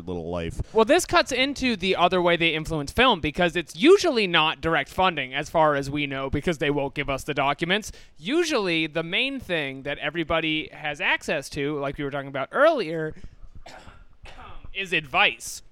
little life. Well, this cuts into the other way they influence film because it's usually not direct funding, as far as we know, because they won't give us the documents. Usually, the main thing that everybody has access to, like we were talking about earlier, is advice.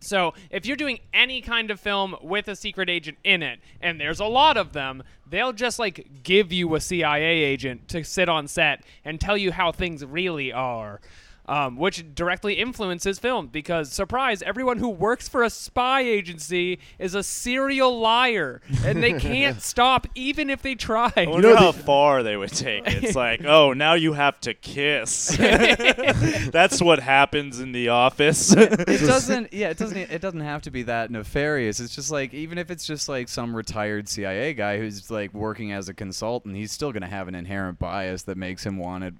So, if you're doing any kind of film with a secret agent in it, and there's a lot of them, they'll just like give you a CIA agent to sit on set and tell you how things really are. Um, which directly influences film because surprise everyone who works for a spy agency is a serial liar and they can't stop even if they try I wonder how far they would take it. It's like, oh, now you have to kiss. That's what happens in the office. it doesn't yeah it doesn't it doesn't have to be that nefarious it's just like even if it's just like some retired cia guy who's like working as a consultant he's still going to have an inherent bias that makes him want to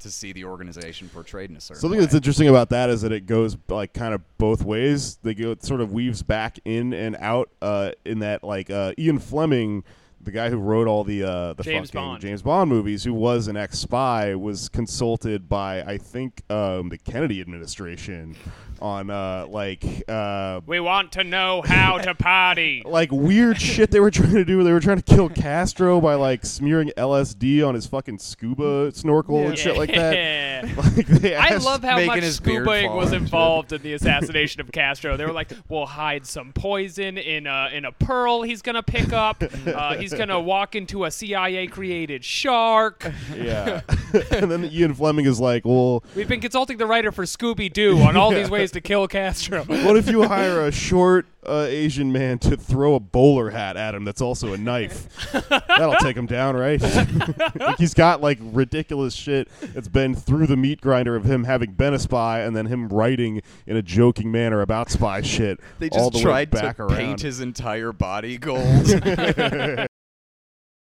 to see the organization portrayed in a certain Something way. that's interesting about that is that it goes like kind of both ways. They go it sort of weaves back in and out. Uh, in that like uh, Ian Fleming, the guy who wrote all the uh, the James fucking Bond. James Bond movies, who was an ex spy, was consulted by I think um, the Kennedy administration on uh, like uh, we want to know how to party like weird shit they were trying to do. They were trying to kill Castro by like smearing LSD on his fucking scuba snorkel and shit like that. Like they I love how much his beard scubaing was involved in the assassination of Castro. They were like, "We'll hide some poison in a in a pearl he's gonna pick up. Uh, he's gonna walk into a CIA created shark. Yeah. and then Ian Fleming is like, well, We've been consulting the writer for Scooby Doo on all these ways to kill Castro. what if you hire a short uh, Asian man to throw a bowler hat at him that's also a knife? That'll take him down, right? like he's got like ridiculous shit that's been through the meat grinder of him having been a spy and then him writing in a joking manner about spy shit. they all just the way tried back to around. paint his entire body gold